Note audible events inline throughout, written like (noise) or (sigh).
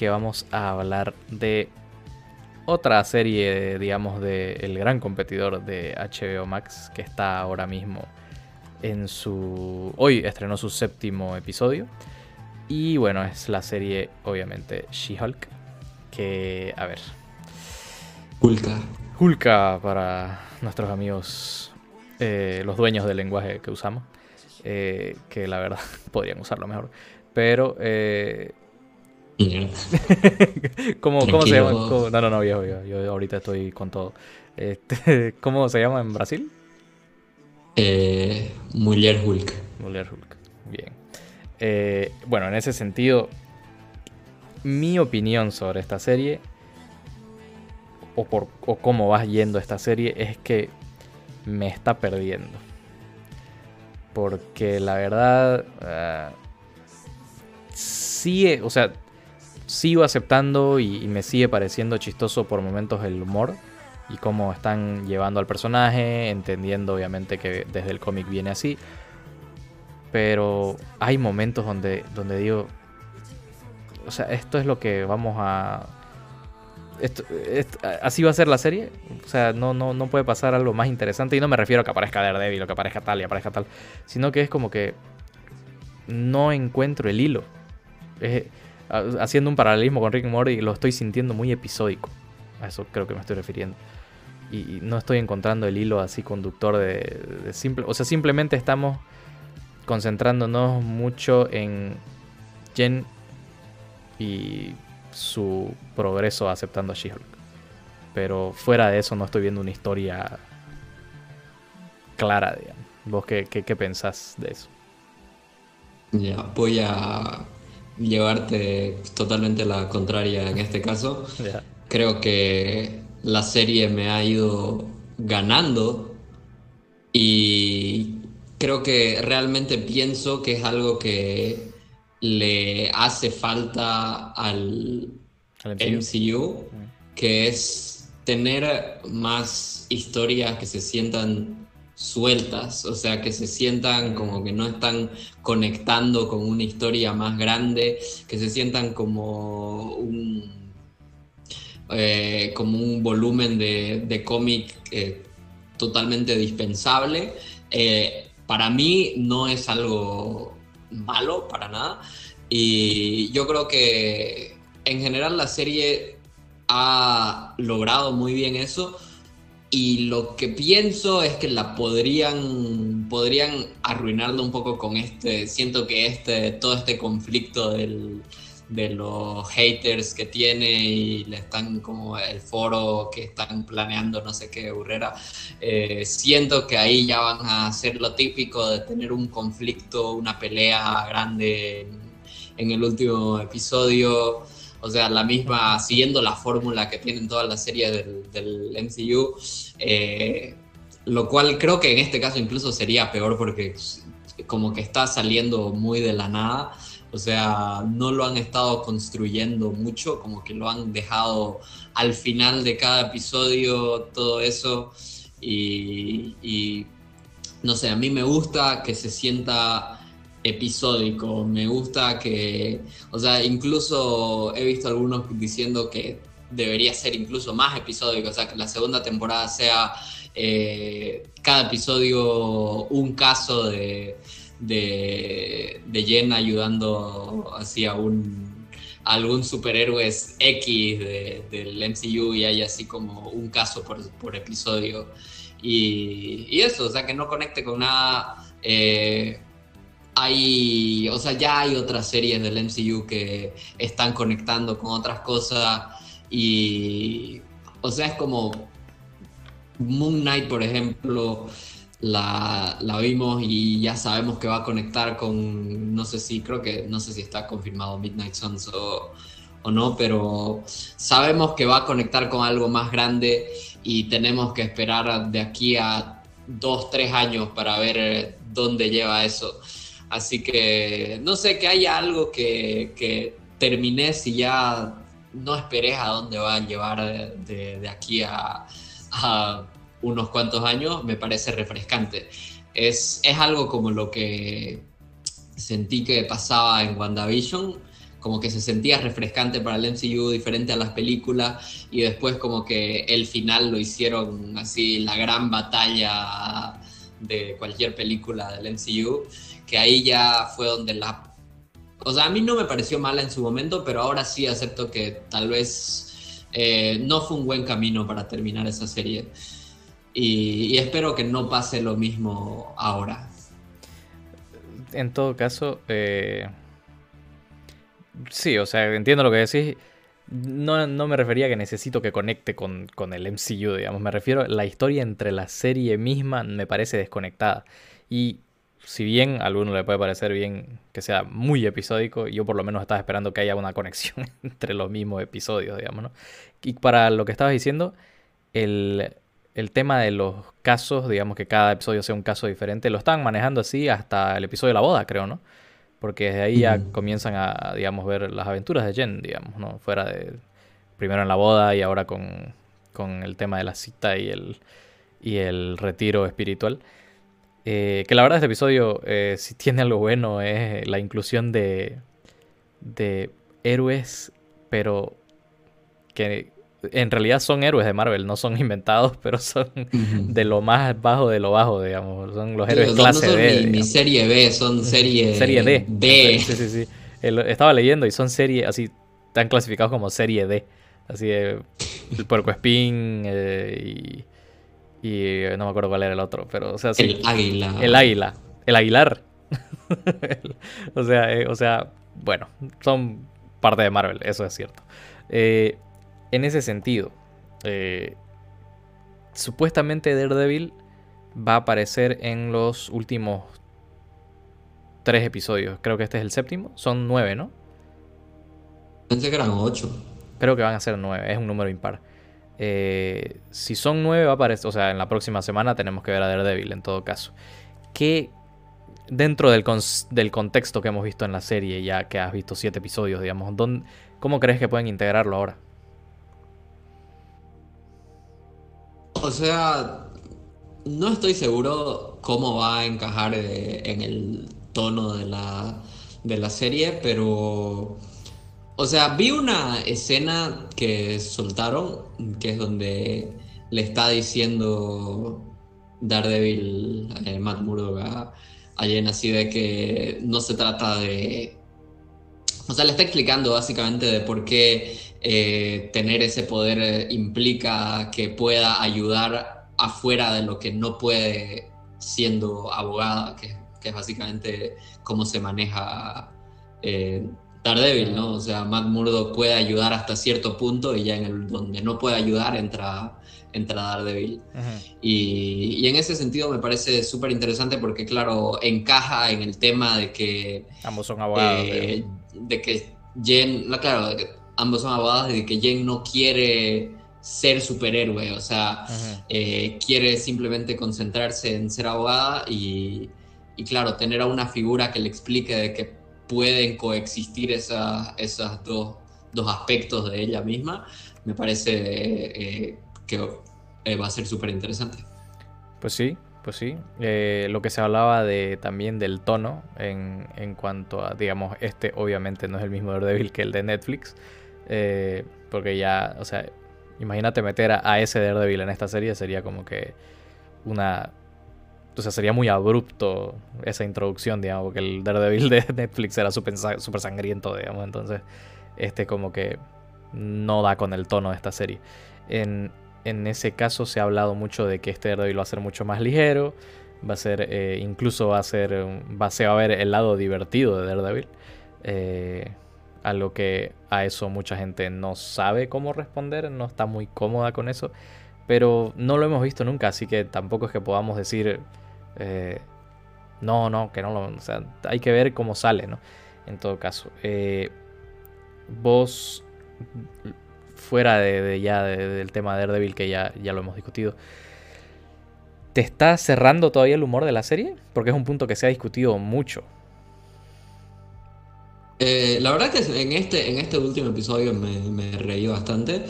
que vamos a hablar de otra serie, digamos, de el gran competidor de HBO Max, que está ahora mismo en su... Hoy estrenó su séptimo episodio. Y bueno, es la serie, obviamente, She-Hulk. Que, a ver. Hulka. Hulka para nuestros amigos, eh, los dueños del lenguaje que usamos. Eh, que la verdad (laughs) podrían usarlo mejor. Pero eh, (laughs) ¿Cómo, se llama? No, no, no, viejo, Yo ahorita estoy con todo. Este, (laughs) ¿Cómo se llama en Brasil? Eh, Muller Hulk. Muller Hulk. Bien. Eh, bueno, en ese sentido, mi opinión sobre esta serie, o, por, o cómo va yendo esta serie, es que me está perdiendo. Porque la verdad. Uh, sí, o sea, sigo aceptando y, me sigue pareciendo chistoso por momentos el humor y cómo están llevando al personaje, entendiendo obviamente que desde el cómic viene así. Pero hay momentos donde, donde digo, o sea, esto es lo que vamos a... así va a ser la serie. O sea, no, no, no puede pasar algo más interesante. Y no me refiero a que aparezca Daredevil o que aparezca tal y aparezca tal. Sino que es como que no encuentro el hilo. Es, haciendo un paralelismo con Rick and Morty, lo estoy sintiendo muy episódico. A eso creo que me estoy refiriendo. Y, no estoy encontrando el hilo así conductor de, simple. O sea, simplemente estamos concentrándonos mucho en Jen y su progreso aceptando a She-Hulk. Pero fuera de eso no estoy viendo una historia clara, digamos. ¿Vos qué, qué pensás de eso? Ya, voy a llevarte totalmente la contraria en este caso. Creo que la serie me ha ido ganando y creo que realmente pienso que es algo que le hace falta al, MCU, que es tener más historias que se sientan sueltas, o sea, que se sientan como que no están conectando con una historia más grande, que se sientan como un, eh, como un volumen de, cómic eh, totalmente dispensable. Eh, para mí no es algo malo, para nada. Y yo creo que en general la serie ha logrado muy bien eso y lo que pienso es que la podrían, podrían arruinarlo un poco con este, siento que este, todo este conflicto del, de los haters que tiene y le están como el foro que están planeando no sé qué burrera, eh, siento que ahí ya van a hacer lo típico de tener un conflicto, una pelea grande en el último episodio o sea, la misma, siguiendo la fórmula que tienen todas las series del, MCU, eh, lo cual creo que en este caso incluso sería peor porque como que está saliendo muy de la nada, o sea, no lo han estado construyendo mucho, como que lo han dejado al final de cada episodio, todo eso, y, y no sé, a mí me gusta que se sienta episódico. Me gusta que, o sea, incluso he visto algunos diciendo que debería ser incluso más episódico, o sea, que la segunda temporada sea eh, cada episodio un caso de, de, de Jen ayudando así a un algún superhéroes X del MCU y hay así como un caso por, episodio. Y, eso, o sea, que no conecte con nada. Eh, hay, o sea, ya hay otras series del MCU que están conectando con otras cosas y, o sea, es como Moon Knight, por ejemplo, la, vimos y ya sabemos que va a conectar con, no sé si, creo que, no sé si está confirmado Midnight Suns o, o no, pero sabemos que va a conectar con algo más grande y tenemos que esperar de aquí a dos, tres años para ver dónde lleva eso. Así que no sé, que haya algo que, que termines y ya no esperes a dónde va a llevar de, aquí a, unos cuantos años, me parece refrescante. Es, es algo como lo que sentí que pasaba en WandaVision, como que se sentía refrescante para el MCU, diferente a las películas, y después como que el final lo hicieron así la gran batalla de cualquier película del MCU, que ahí ya fue donde la... O sea, a mí no me pareció mala en su momento, pero ahora sí acepto que tal vez eh, no fue un buen camino para terminar esa serie. Y, espero que no pase lo mismo ahora. En todo caso, eh, sí, o sea, entiendo lo que decís. No, no, me refería a que necesito que conecte con, con, el MCU, digamos. Me refiero a la historia entre la serie misma me parece desconectada. Y si bien a alguno le puede parecer bien que sea muy episódico, yo por lo menos estaba esperando que haya una conexión (laughs) entre los mismos episodios, digamos, ¿no? Y para lo que estabas diciendo, el, el tema de los casos, digamos que cada episodio sea un caso diferente, lo estaban manejando así hasta el episodio de la boda, creo, ¿no? Porque desde ahí ya comienzan a, digamos, ver las aventuras de Jen, digamos, ¿no? Fuera de... Primero en la boda y ahora con, con el tema de la cita y el, y el retiro espiritual. Eh, que la verdad este episodio, eh, si tiene algo bueno, es la inclusión de, de héroes, pero que en realidad son héroes de Marvel, no son (laughs) inventados, pero son de lo más bajo de lo bajo, digamos. Son los héroes clase no B. Ni, serie B, son serie, serie D. D. Sí, sí, sí. estaba leyendo y son serie, así, están clasificados como serie D. Así de el puerco espín eh, y, y no me acuerdo cuál era el otro, pero o sea, sí, El águila. El águila. El aguilar. (laughs) o sea, eh, o sea, bueno, son parte de Marvel, eso es cierto. Eh, en ese sentido, eh, supuestamente Daredevil va a aparecer en los últimos tres episodios. Creo que este es el séptimo. Son nueve, ¿no? Pensé que eran ocho. Creo que van a ser nueve. Es un número impar. Eh, si son nueve, va a aparecer. O sea, en la próxima semana tenemos que ver a Daredevil en todo caso. ¿Qué dentro del, del, contexto que hemos visto en la serie, ya que has visto siete episodios, digamos, ¿cómo crees que pueden integrarlo ahora? O sea, no estoy seguro cómo va a encajar eh, en el tono de la, de la serie, pero... O sea, vi una escena que soltaron, que es donde le está diciendo Daredevil, eh, Matt Murdock a, a así de que no se trata de... O sea, le está explicando básicamente de por qué eh, tener ese poder eh, implica que pueda ayudar afuera de lo que no puede siendo abogada, que, es básicamente cómo se maneja eh, Daredevil, ¿no? O sea, Matt Murdock puede ayudar hasta cierto punto y ya en el donde no puede ayudar entra, entra Daredevil. y, y, en ese sentido me parece súper interesante porque, claro, encaja en el tema de que... Ambos son abogados. de que Jen, claro, de que ambos son abogados de que Jen no quiere ser superhéroe, o sea, eh, quiere simplemente concentrarse en ser abogada y, claro, tener a una figura que le explique de que pueden coexistir esos dos, aspectos de ella misma, me parece eh, que eh, va a ser súper interesante. Pues sí, pues sí. lo que se hablaba de también del tono en, en, cuanto a, digamos, este obviamente no es el mismo Daredevil que el de Netflix, eh, porque ya, o sea, imagínate meter a, ese Daredevil en esta serie, sería como que una... O sea, sería muy abrupto esa introducción, digamos, porque el Daredevil de (laughs) Netflix era súper sangriento, digamos, entonces este como que no da con el tono de esta serie. En, en ese caso se ha hablado mucho de que este Daredevil va a ser mucho más ligero, va a ser, eh, incluso va a ser, va a, va a ver el lado divertido de Daredevil. Eh, a lo que a eso mucha gente no sabe cómo responder, no está muy cómoda con eso, pero no lo hemos visto nunca, así que tampoco es que podamos decir, eh, no, no, que no lo, o sea, hay que ver cómo sale, ¿no? En todo caso, eh, vos, fuera de, ya del tema de Daredevil, que ya, ya lo hemos discutido, ¿te está cerrando todavía el humor de la serie? Porque es un punto que se ha discutido mucho. Eh, la verdad que en este, en este último episodio me, reí bastante.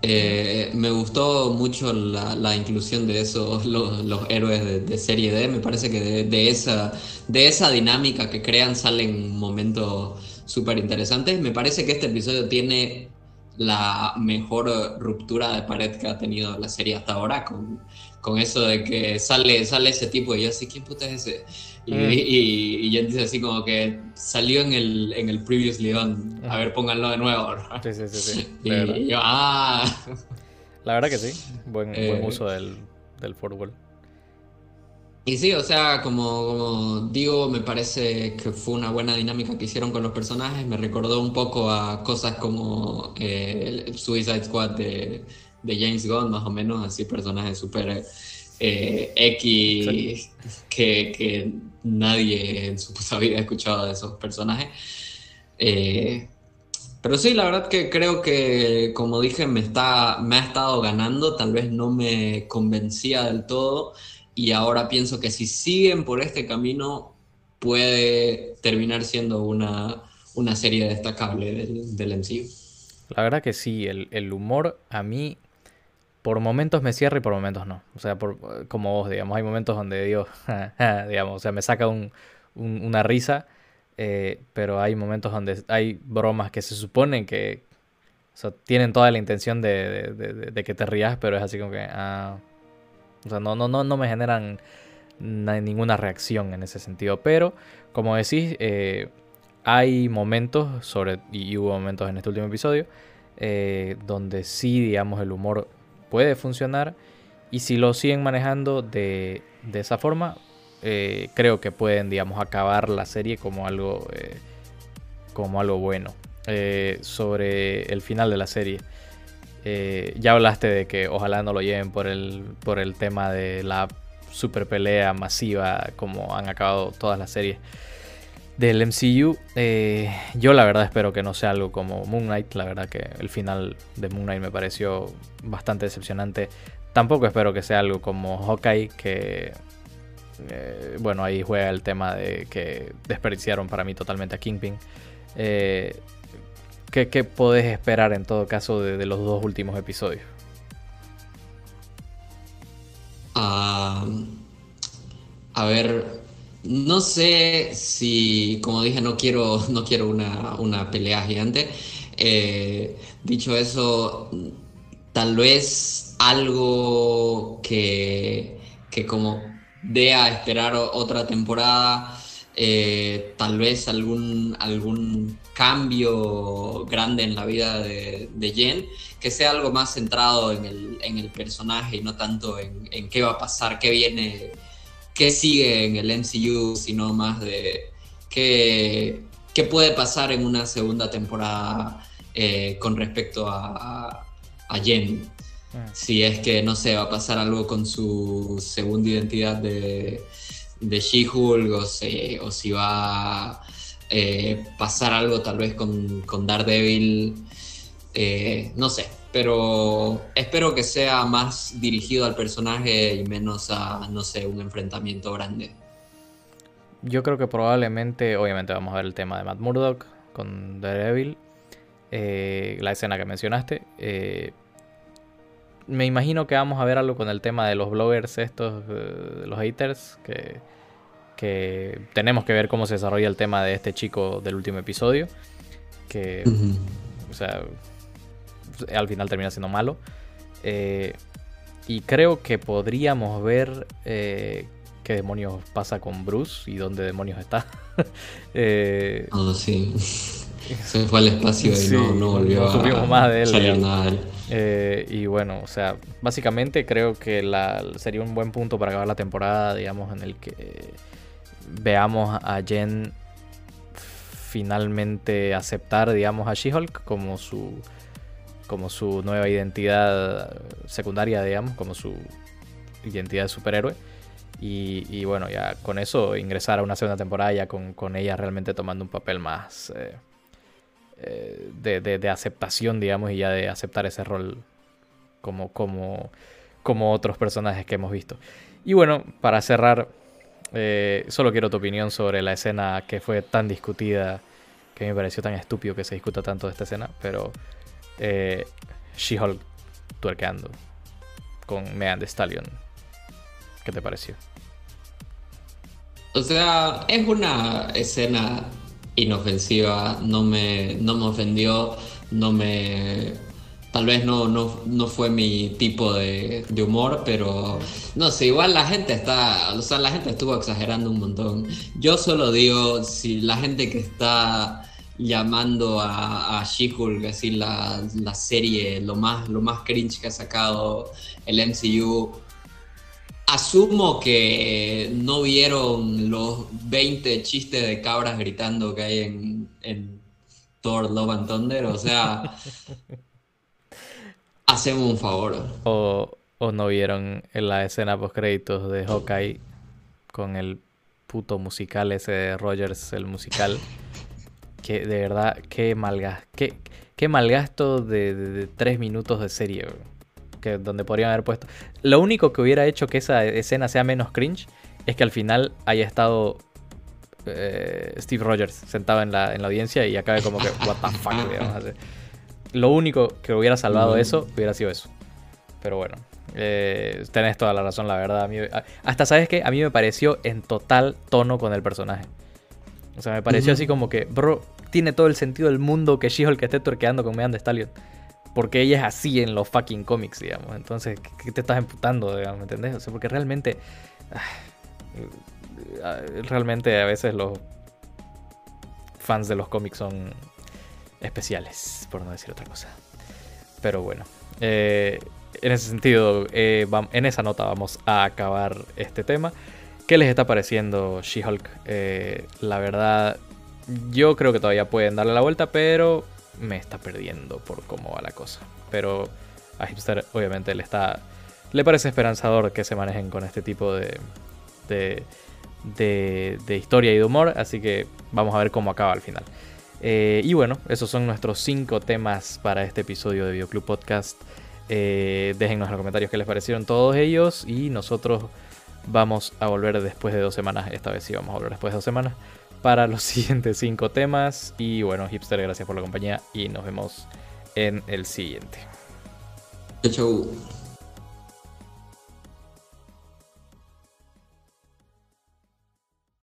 Eh, me gustó mucho la, inclusión de esos, los, héroes de, serie D. Me parece que de, esa, de esa dinámica que crean salen momentos súper interesantes. Me parece que este episodio tiene la mejor ruptura de pared que ha tenido la serie hasta ahora, con eso de que sale, sale ese tipo y yo así, ¿quién puta es ese? Y, mm. y, dice así como que salió en el, en el Previous Leon, a ver, pónganlo de nuevo. Sí, sí, sí. sí. (laughs) Y yo, ah. La verdad que sí, buen, buen eh. uso del, del fútbol. Y sí, o sea, como, digo, me parece que fue una buena dinámica que hicieron con los personajes. Me recordó un poco a cosas como eh, el Suicide Squad de, James Gunn, más o menos, así personajes súper eh, X que, nadie en su puta vida ha escuchado de esos personajes. Eh, pero sí, la verdad que creo que, como dije, me, está, me ha estado ganando. Tal vez no me convencía del todo y ahora pienso que si siguen por este camino puede terminar siendo una, una serie destacable del, del MCU. La verdad que sí, el, humor a mí por momentos me cierra y por momentos no. O sea, por, como vos, digamos, hay momentos donde Dios, (laughs) digamos, o sea, me saca una risa, eh, pero hay momentos donde hay bromas que se suponen que tienen toda la intención de, que te rías, pero es así como que... Ah, o sea, no, no, no, no me generan ninguna reacción en ese sentido. Pero, como decís, eh, hay momentos, sobre, y hubo momentos en este último episodio, eh, donde sí, digamos, el humor puede funcionar. Y si lo siguen manejando de, esa forma, eh, creo que pueden, digamos, acabar la serie como algo, como algo bueno. sobre el final de la serie. Eh, ya hablaste de que ojalá no lo lleven por el, por el tema de la super pelea masiva como han acabado todas las series del MCU. Eh, yo la verdad espero que no sea algo como Moon Knight. La verdad que el final de Moon Knight me pareció bastante decepcionante. Tampoco espero que sea algo como Hawkeye, que eh, bueno, ahí juega el tema de que desperdiciaron para mí totalmente a Kingpin. ¿Qué, ¿Qué, podés esperar en todo caso de, los dos últimos episodios? a ver, no sé si, como dije, no quiero, no quiero una, pelea gigante. Eh, dicho eso, tal vez algo que, que como dé a esperar otra temporada, eh, tal vez algún, algún cambio grande en la vida de, Jen, que sea algo más centrado en el, personaje y no tanto en, qué va a pasar, qué viene, qué sigue en el MCU, sino más de qué, qué puede pasar en una segunda temporada eh, con respecto a, a Jen. Ah. Si es que, no sé, va a pasar algo con su segunda identidad de, de She-Hulk o, o si va eh, pasar algo tal vez con, con Daredevil, eh, no sé, pero espero que sea más dirigido al personaje y menos a, no sé, un enfrentamiento grande. Yo creo que probablemente, obviamente vamos a ver el tema de Matt Murdock con Daredevil, eh, la escena que mencionaste. me imagino que vamos a ver algo con el tema de los bloggers estos, los haters, que que tenemos que ver cómo se desarrolla el tema de este chico del último episodio, que, o sea, al final termina siendo malo. Eh, y creo que podríamos ver eh, qué demonios pasa con Bruce y dónde demonios está. (laughs) eh, oh, sí. Se fue al espacio y no, volvió a más de él. Nada eh, y bueno, o sea, básicamente creo que la, sería un buen punto para acabar la temporada, digamos, en el que veamos a Jen finalmente aceptar, digamos, a She-Hulk como su, como su nueva identidad secundaria, digamos, como su identidad de superhéroe. Y, bueno, ya con eso ingresar a una segunda temporada ya con, ella realmente tomando un papel más eh, eh, de, aceptación, digamos, y ya de aceptar ese rol como, como, como otros personajes que hemos visto. Y bueno, para cerrar eh, solo quiero tu opinión sobre la escena que fue tan discutida, que me pareció tan estúpido que se discuta tanto de esta escena, pero eh, She-Hulk tuerqueando con Megan Stallion. ¿Qué te pareció? O sea, es una escena inofensiva, no me, no me ofendió, no me tal vez no, no, fue mi tipo de, humor, pero no sé, igual la gente está, o sea, la gente estuvo exagerando un montón. Yo solo digo, si la gente que está llamando a, a She-Hulk, así la, la, serie, lo más, lo más cringe que ha sacado el MCU, asumo que no vieron los 20 chistes de cabras gritando que hay en, en Thor Love and Thunder, o sea... (laughs) Hacemos un favor. O, o no vieron en la escena post créditos de Hawkeye con el puto musical ese de Rogers, el musical. (laughs) que de verdad, qué malgasto, qué, qué malgasto de, de, tres minutos de serie, que donde podrían haber puesto. Lo único que hubiera hecho que esa escena sea menos cringe es que al final haya estado eh, Steve Rogers sentado en la, en la audiencia y acabe como que, what the fuck, (laughs) lo único que hubiera salvado eso hubiera sido eso. Pero bueno, eh, tenés toda la razón, la verdad. hasta sabes que a mí me pareció en total tono con el personaje. O sea, me pareció así como que, bro, tiene todo el sentido del mundo que She-Hulk esté torqueando con Megan Stallion. Porque ella es así en los fucking cómics, digamos. Entonces, ¿qué te estás emputando, digamos? ¿Me entendés? Porque realmente. Realmente a veces los fans de los cómics son especiales, por no decir otra cosa. Pero bueno, eh, en ese sentido, eh, en esa nota vamos a acabar este tema. ¿Qué les está pareciendo She-Hulk? Eh, la verdad, yo creo que todavía pueden darle la vuelta, pero me está perdiendo por cómo va la cosa. Pero a Hipster obviamente le está le parece esperanzador que se manejen con este tipo de, de, de historia y de humor, así que vamos a ver cómo acaba al final. Eh, y bueno, esos son nuestros cinco temas para este episodio de Videoclub Podcast. Eh, en los comentarios qué les parecieron todos ellos y nosotros vamos a volver después de dos semanas. Esta vez sí vamos a volver después de dos semanas para los (laughs) siguientes cinco temas. Y bueno, hipster, gracias por la compañía y nos vemos en el siguiente. Chau.